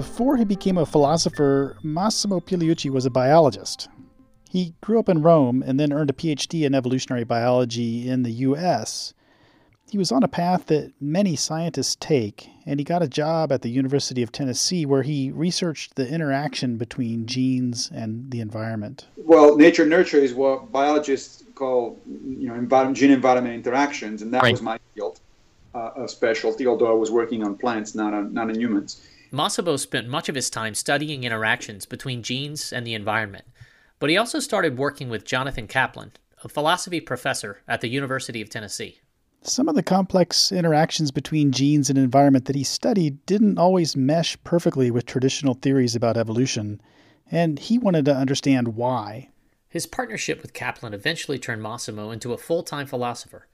Before he became a philosopher, Massimo Pigliucci was a biologist. He grew up in Rome and then earned a PhD in evolutionary biology in the US. He was on a path that many scientists take, and he got a job at the University of Tennessee where he researched the interaction between genes and the environment. Well, nature nurture is what biologists call, you know, environment, gene environment interactions, and that right. was my field uh, of specialty. Although I was working on plants, not on not on humans. Massimo spent much of his time studying interactions between genes and the environment, but he also started working with Jonathan Kaplan, a philosophy professor at the University of Tennessee. Some of the complex interactions between genes and environment that he studied didn't always mesh perfectly with traditional theories about evolution, and he wanted to understand why. His partnership with Kaplan eventually turned Massimo into a full time philosopher.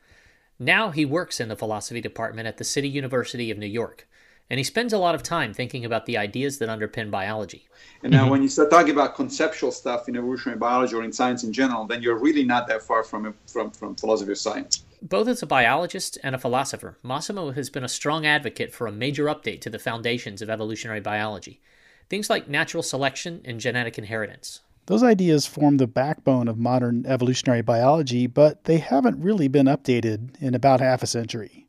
Now he works in the philosophy department at the City University of New York, and he spends a lot of time thinking about the ideas that underpin biology. And now, mm-hmm. when you start talking about conceptual stuff in evolutionary biology or in science in general, then you're really not that far from, from, from philosophy of science. Both as a biologist and a philosopher, Massimo has been a strong advocate for a major update to the foundations of evolutionary biology. Things like natural selection and genetic inheritance. Those ideas form the backbone of modern evolutionary biology, but they haven't really been updated in about half a century.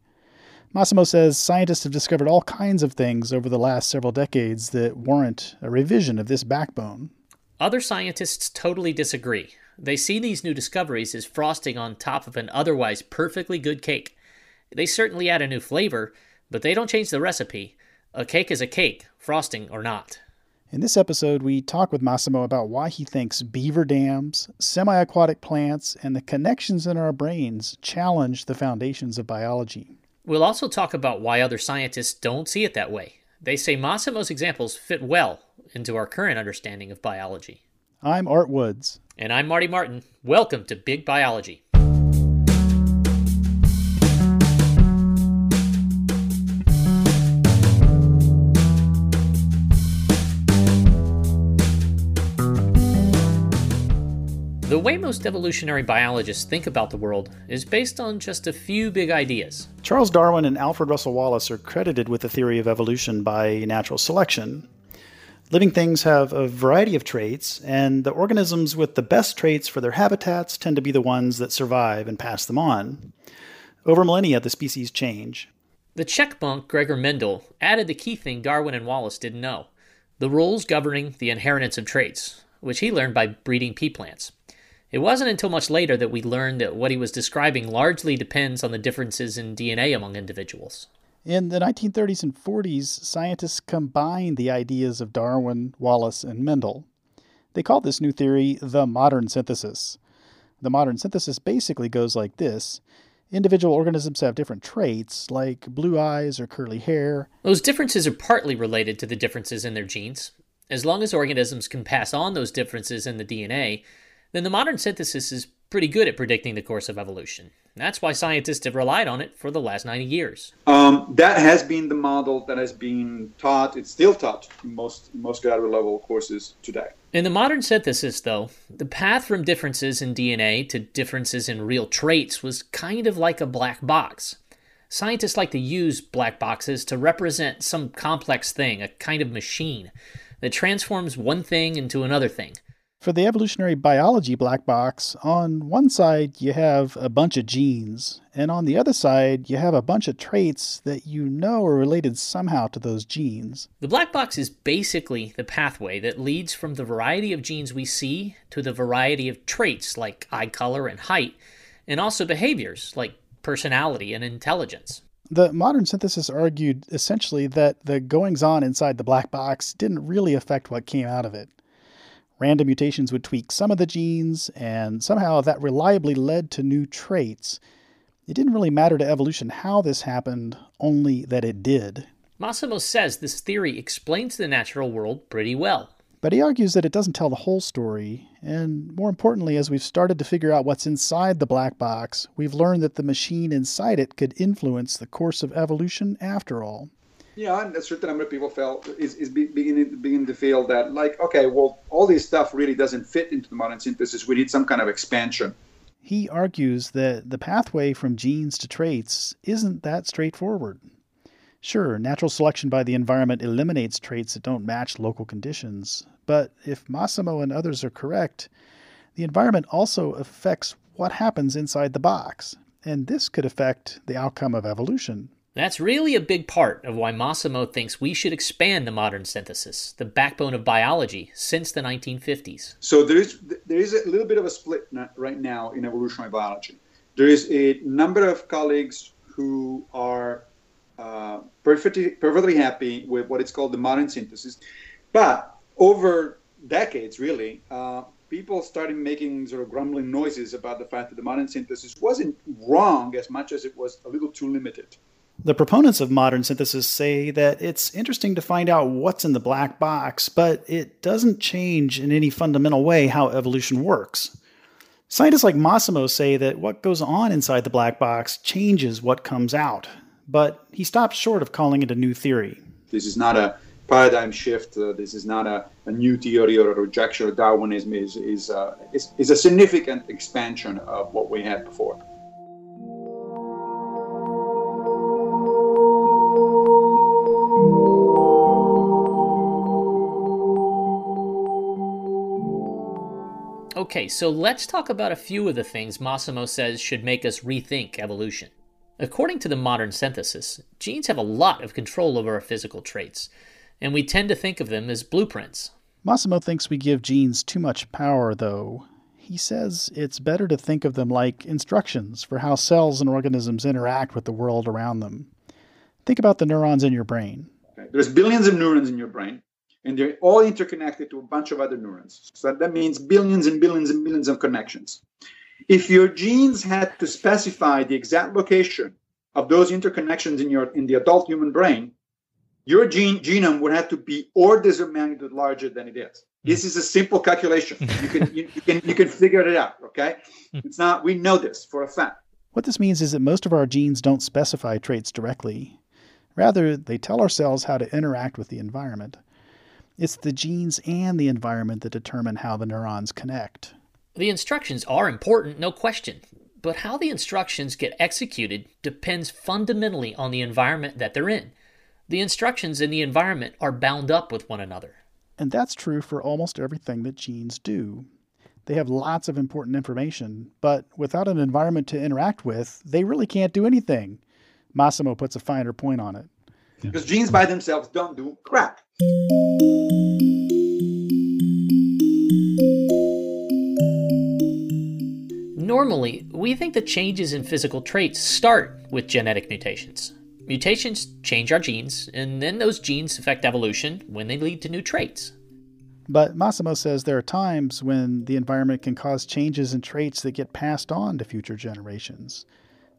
Massimo says scientists have discovered all kinds of things over the last several decades that warrant a revision of this backbone. Other scientists totally disagree. They see these new discoveries as frosting on top of an otherwise perfectly good cake. They certainly add a new flavor, but they don't change the recipe. A cake is a cake, frosting or not. In this episode, we talk with Massimo about why he thinks beaver dams, semi aquatic plants, and the connections in our brains challenge the foundations of biology. We'll also talk about why other scientists don't see it that way. They say Massimo's examples fit well into our current understanding of biology. I'm Art Woods. And I'm Marty Martin. Welcome to Big Biology. The way most evolutionary biologists think about the world is based on just a few big ideas. Charles Darwin and Alfred Russel Wallace are credited with the theory of evolution by natural selection, Living things have a variety of traits, and the organisms with the best traits for their habitats tend to be the ones that survive and pass them on. Over millennia, the species change. The Czech monk Gregor Mendel added the key thing Darwin and Wallace didn't know the rules governing the inheritance of traits, which he learned by breeding pea plants. It wasn't until much later that we learned that what he was describing largely depends on the differences in DNA among individuals. In the 1930s and 40s, scientists combined the ideas of Darwin, Wallace, and Mendel. They called this new theory the modern synthesis. The modern synthesis basically goes like this individual organisms have different traits, like blue eyes or curly hair. Those differences are partly related to the differences in their genes. As long as organisms can pass on those differences in the DNA, then the modern synthesis is pretty good at predicting the course of evolution. That's why scientists have relied on it for the last 90 years. Um, that has been the model that has been taught. It's still taught in most most graduate level courses today. In the modern synthesis, though, the path from differences in DNA to differences in real traits was kind of like a black box. Scientists like to use black boxes to represent some complex thing, a kind of machine that transforms one thing into another thing. For the evolutionary biology black box, on one side you have a bunch of genes, and on the other side you have a bunch of traits that you know are related somehow to those genes. The black box is basically the pathway that leads from the variety of genes we see to the variety of traits like eye color and height, and also behaviors like personality and intelligence. The modern synthesis argued essentially that the goings on inside the black box didn't really affect what came out of it. Random mutations would tweak some of the genes, and somehow that reliably led to new traits. It didn't really matter to evolution how this happened, only that it did. Massimo says this theory explains the natural world pretty well. But he argues that it doesn't tell the whole story, and more importantly, as we've started to figure out what's inside the black box, we've learned that the machine inside it could influence the course of evolution after all. Yeah, and a certain number of people felt is, is beginning beginning to feel that like okay, well, all this stuff really doesn't fit into the modern synthesis. We need some kind of expansion. He argues that the pathway from genes to traits isn't that straightforward. Sure, natural selection by the environment eliminates traits that don't match local conditions, but if Massimo and others are correct, the environment also affects what happens inside the box, and this could affect the outcome of evolution. That's really a big part of why Massimo thinks we should expand the modern synthesis, the backbone of biology, since the 1950s. So there is there is a little bit of a split right now in evolutionary biology. There is a number of colleagues who are uh, perfectly perfectly happy with what is called the modern synthesis, but over decades, really, uh, people started making sort of grumbling noises about the fact that the modern synthesis wasn't wrong as much as it was a little too limited. The proponents of modern synthesis say that it's interesting to find out what's in the black box, but it doesn't change in any fundamental way how evolution works. Scientists like Massimo say that what goes on inside the black box changes what comes out, but he stops short of calling it a new theory. This is not a paradigm shift. Uh, this is not a, a, new theory or a rejection of Darwinism. is is, uh, is is a significant expansion of what we had before. Okay, so let's talk about a few of the things Massimo says should make us rethink evolution. According to the modern synthesis, genes have a lot of control over our physical traits, and we tend to think of them as blueprints. Massimo thinks we give genes too much power, though. He says it's better to think of them like instructions for how cells and organisms interact with the world around them. Think about the neurons in your brain. There's billions of neurons in your brain and they're all interconnected to a bunch of other neurons. So that means billions and billions and billions of connections. If your genes had to specify the exact location of those interconnections in your in the adult human brain, your gene genome would have to be orders of magnitude larger than it is. This is a simple calculation. You can you, you can you can figure it out. Okay, it's not. We know this for a fact. What this means is that most of our genes don't specify traits directly. Rather, they tell our cells how to interact with the environment. It's the genes and the environment that determine how the neurons connect. The instructions are important, no question, but how the instructions get executed depends fundamentally on the environment that they're in. The instructions in the environment are bound up with one another. And that's true for almost everything that genes do. They have lots of important information, but without an environment to interact with, they really can't do anything. Massimo puts a finer point on it. Because genes by themselves don't do crap. Normally, we think that changes in physical traits start with genetic mutations. Mutations change our genes, and then those genes affect evolution when they lead to new traits. But Massimo says there are times when the environment can cause changes in traits that get passed on to future generations.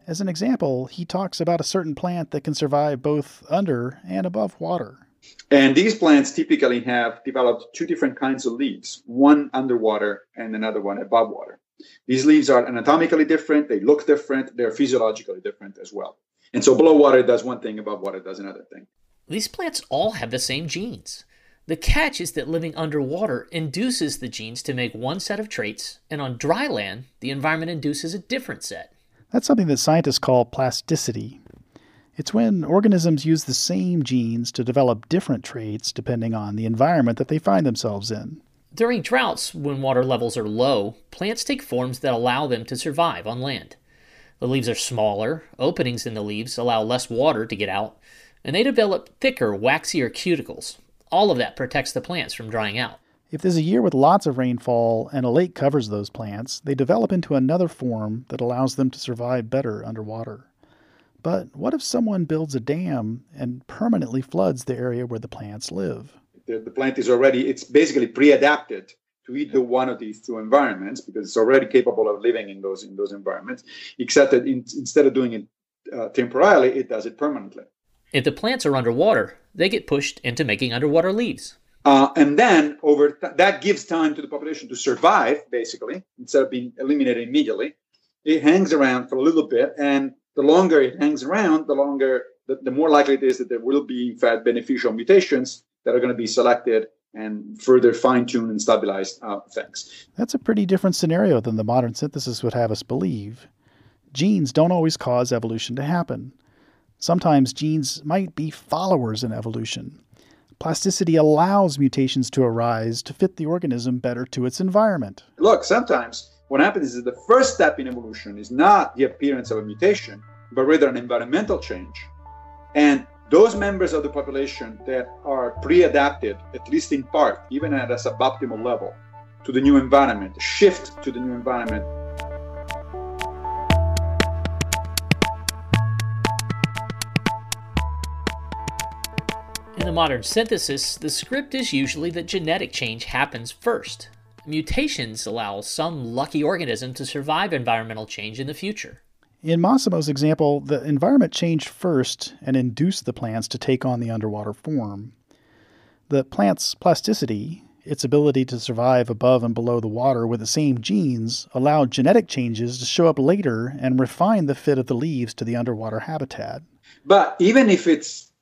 As an example, he talks about a certain plant that can survive both under and above water. And these plants typically have developed two different kinds of leaves, one underwater and another one above water. These leaves are anatomically different, they look different, they're physiologically different as well. And so below water does one thing, above water does another thing. These plants all have the same genes. The catch is that living underwater induces the genes to make one set of traits, and on dry land, the environment induces a different set. That's something that scientists call plasticity. It's when organisms use the same genes to develop different traits depending on the environment that they find themselves in. During droughts, when water levels are low, plants take forms that allow them to survive on land. The leaves are smaller, openings in the leaves allow less water to get out, and they develop thicker, waxier cuticles. All of that protects the plants from drying out. If there's a year with lots of rainfall and a lake covers those plants, they develop into another form that allows them to survive better underwater. But what if someone builds a dam and permanently floods the area where the plants live? The, the plant is already it's basically pre-adapted to either one of these two environments because it's already capable of living in those in those environments except that in, instead of doing it uh, temporarily it does it permanently. If the plants are underwater they get pushed into making underwater leaves. Uh, and then over th- that gives time to the population to survive basically instead of being eliminated immediately. It hangs around for a little bit and the longer it hangs around the longer the, the more likely it is that there will be in fact beneficial mutations that are going to be selected and further fine-tuned and stabilized uh, things. That's a pretty different scenario than the modern synthesis would have us believe. Genes don't always cause evolution to happen. Sometimes genes might be followers in evolution. Plasticity allows mutations to arise to fit the organism better to its environment. Look, sometimes what happens is the first step in evolution is not the appearance of a mutation, but rather an environmental change. And those members of the population that are pre-adapted, at least in part, even at a suboptimal level, to the new environment, shift to the new environment. In the modern synthesis, the script is usually that genetic change happens first. Mutations allow some lucky organism to survive environmental change in the future. In Massimo's example, the environment changed first and induced the plants to take on the underwater form. The plant's plasticity, its ability to survive above and below the water with the same genes, allowed genetic changes to show up later and refine the fit of the leaves to the underwater habitat. But even if it's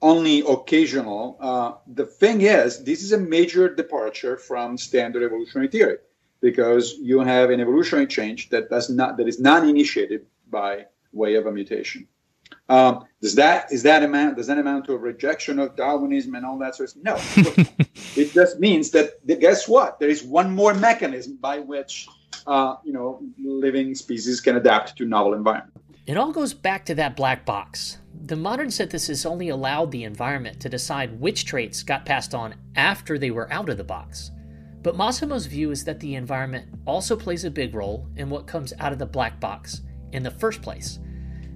only occasional, uh, the thing is, this is a major departure from standard evolutionary theory because you have an evolutionary change that does not that is not initiated by way of a mutation. Um, does that is that amount does that amount to a rejection of Darwinism and all that sort of No, it just means that, guess what? There is one more mechanism by which uh, you know living species can adapt to novel environment. It all goes back to that black box. The modern synthesis only allowed the environment to decide which traits got passed on after they were out of the box. But Massimo's view is that the environment also plays a big role in what comes out of the black box in the first place.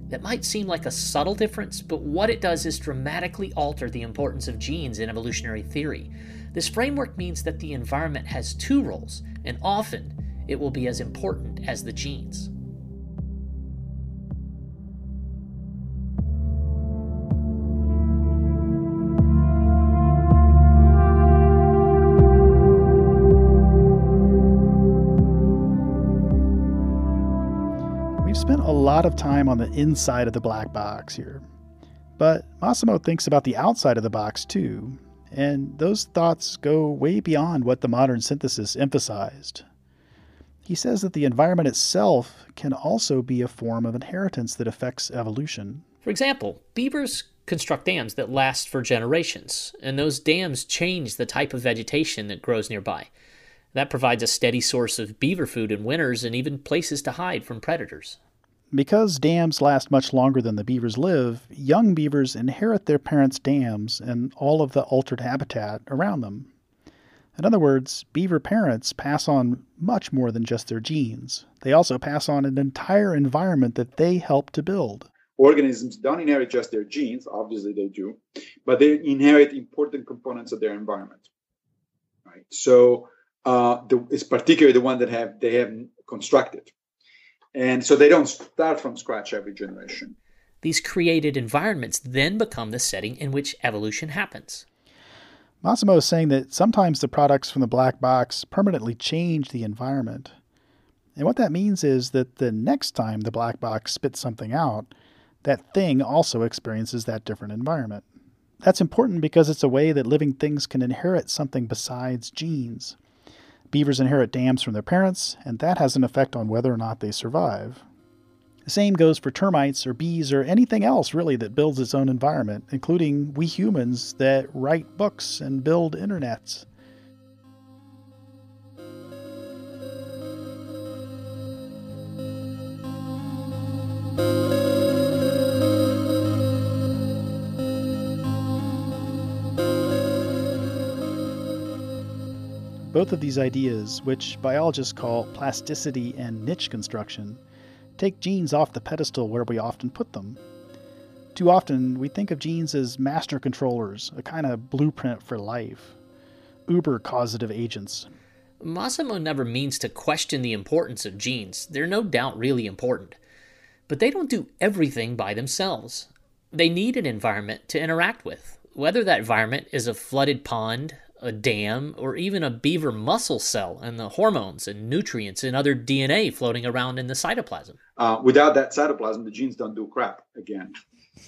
That might seem like a subtle difference, but what it does is dramatically alter the importance of genes in evolutionary theory. This framework means that the environment has two roles, and often it will be as important as the genes. Lot of time on the inside of the black box here. But Massimo thinks about the outside of the box too, and those thoughts go way beyond what the modern synthesis emphasized. He says that the environment itself can also be a form of inheritance that affects evolution. For example, beavers construct dams that last for generations, and those dams change the type of vegetation that grows nearby. That provides a steady source of beaver food in winters and even places to hide from predators. Because dams last much longer than the beavers live, young beavers inherit their parents' dams and all of the altered habitat around them. In other words, beaver parents pass on much more than just their genes. They also pass on an entire environment that they help to build. Organisms don't inherit just their genes, obviously they do, but they inherit important components of their environment. Right. So uh, the, it's particularly the one that have they have constructed and so they don't start from scratch every generation. These created environments then become the setting in which evolution happens. Massimo is saying that sometimes the products from the black box permanently change the environment. And what that means is that the next time the black box spits something out, that thing also experiences that different environment. That's important because it's a way that living things can inherit something besides genes. Beavers inherit dams from their parents, and that has an effect on whether or not they survive. The same goes for termites or bees or anything else really that builds its own environment, including we humans that write books and build internets. Both of these ideas, which biologists call plasticity and niche construction, take genes off the pedestal where we often put them. Too often, we think of genes as master controllers, a kind of blueprint for life, uber causative agents. Massimo never means to question the importance of genes. They're no doubt really important. But they don't do everything by themselves. They need an environment to interact with, whether that environment is a flooded pond, a dam, or even a beaver muscle cell and the hormones and nutrients and other DNA floating around in the cytoplasm. Uh, without that cytoplasm, the genes don't do crap again,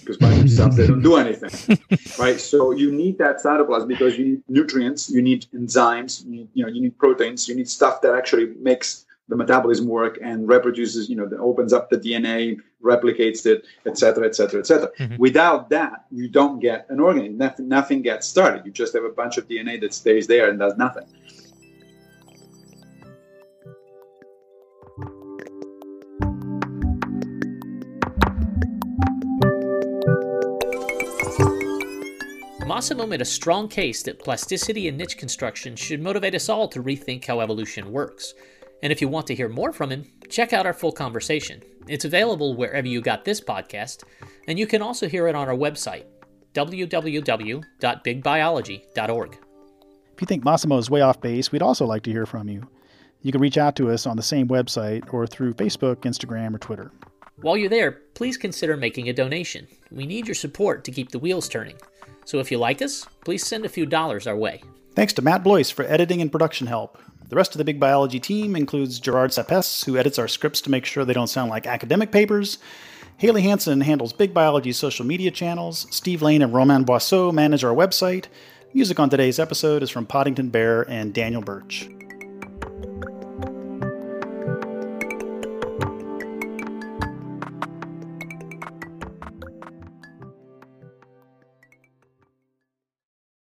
because by themselves they don't do anything, right? So you need that cytoplasm because you need nutrients, you need enzymes, you need, you know, you need proteins, you need stuff that actually makes the metabolism work and reproduces, you know, opens up the DNA, replicates it, etc., etc., etc. Without that, you don't get an organ. Nothing, nothing gets started. You just have a bunch of DNA that stays there and does nothing. Massimo made a strong case that plasticity and niche construction should motivate us all to rethink how evolution works. And if you want to hear more from him, check out our full conversation. It's available wherever you got this podcast, and you can also hear it on our website, www.bigbiology.org. If you think Massimo is way off base, we'd also like to hear from you. You can reach out to us on the same website or through Facebook, Instagram, or Twitter. While you're there, please consider making a donation. We need your support to keep the wheels turning. So if you like us, please send a few dollars our way. Thanks to Matt Blois for editing and production help. The rest of the Big Biology team includes Gerard Sapes, who edits our scripts to make sure they don't sound like academic papers. Haley Hansen handles Big Biology's social media channels. Steve Lane and Roman Boisseau manage our website. Music on today's episode is from Poddington Bear and Daniel Birch.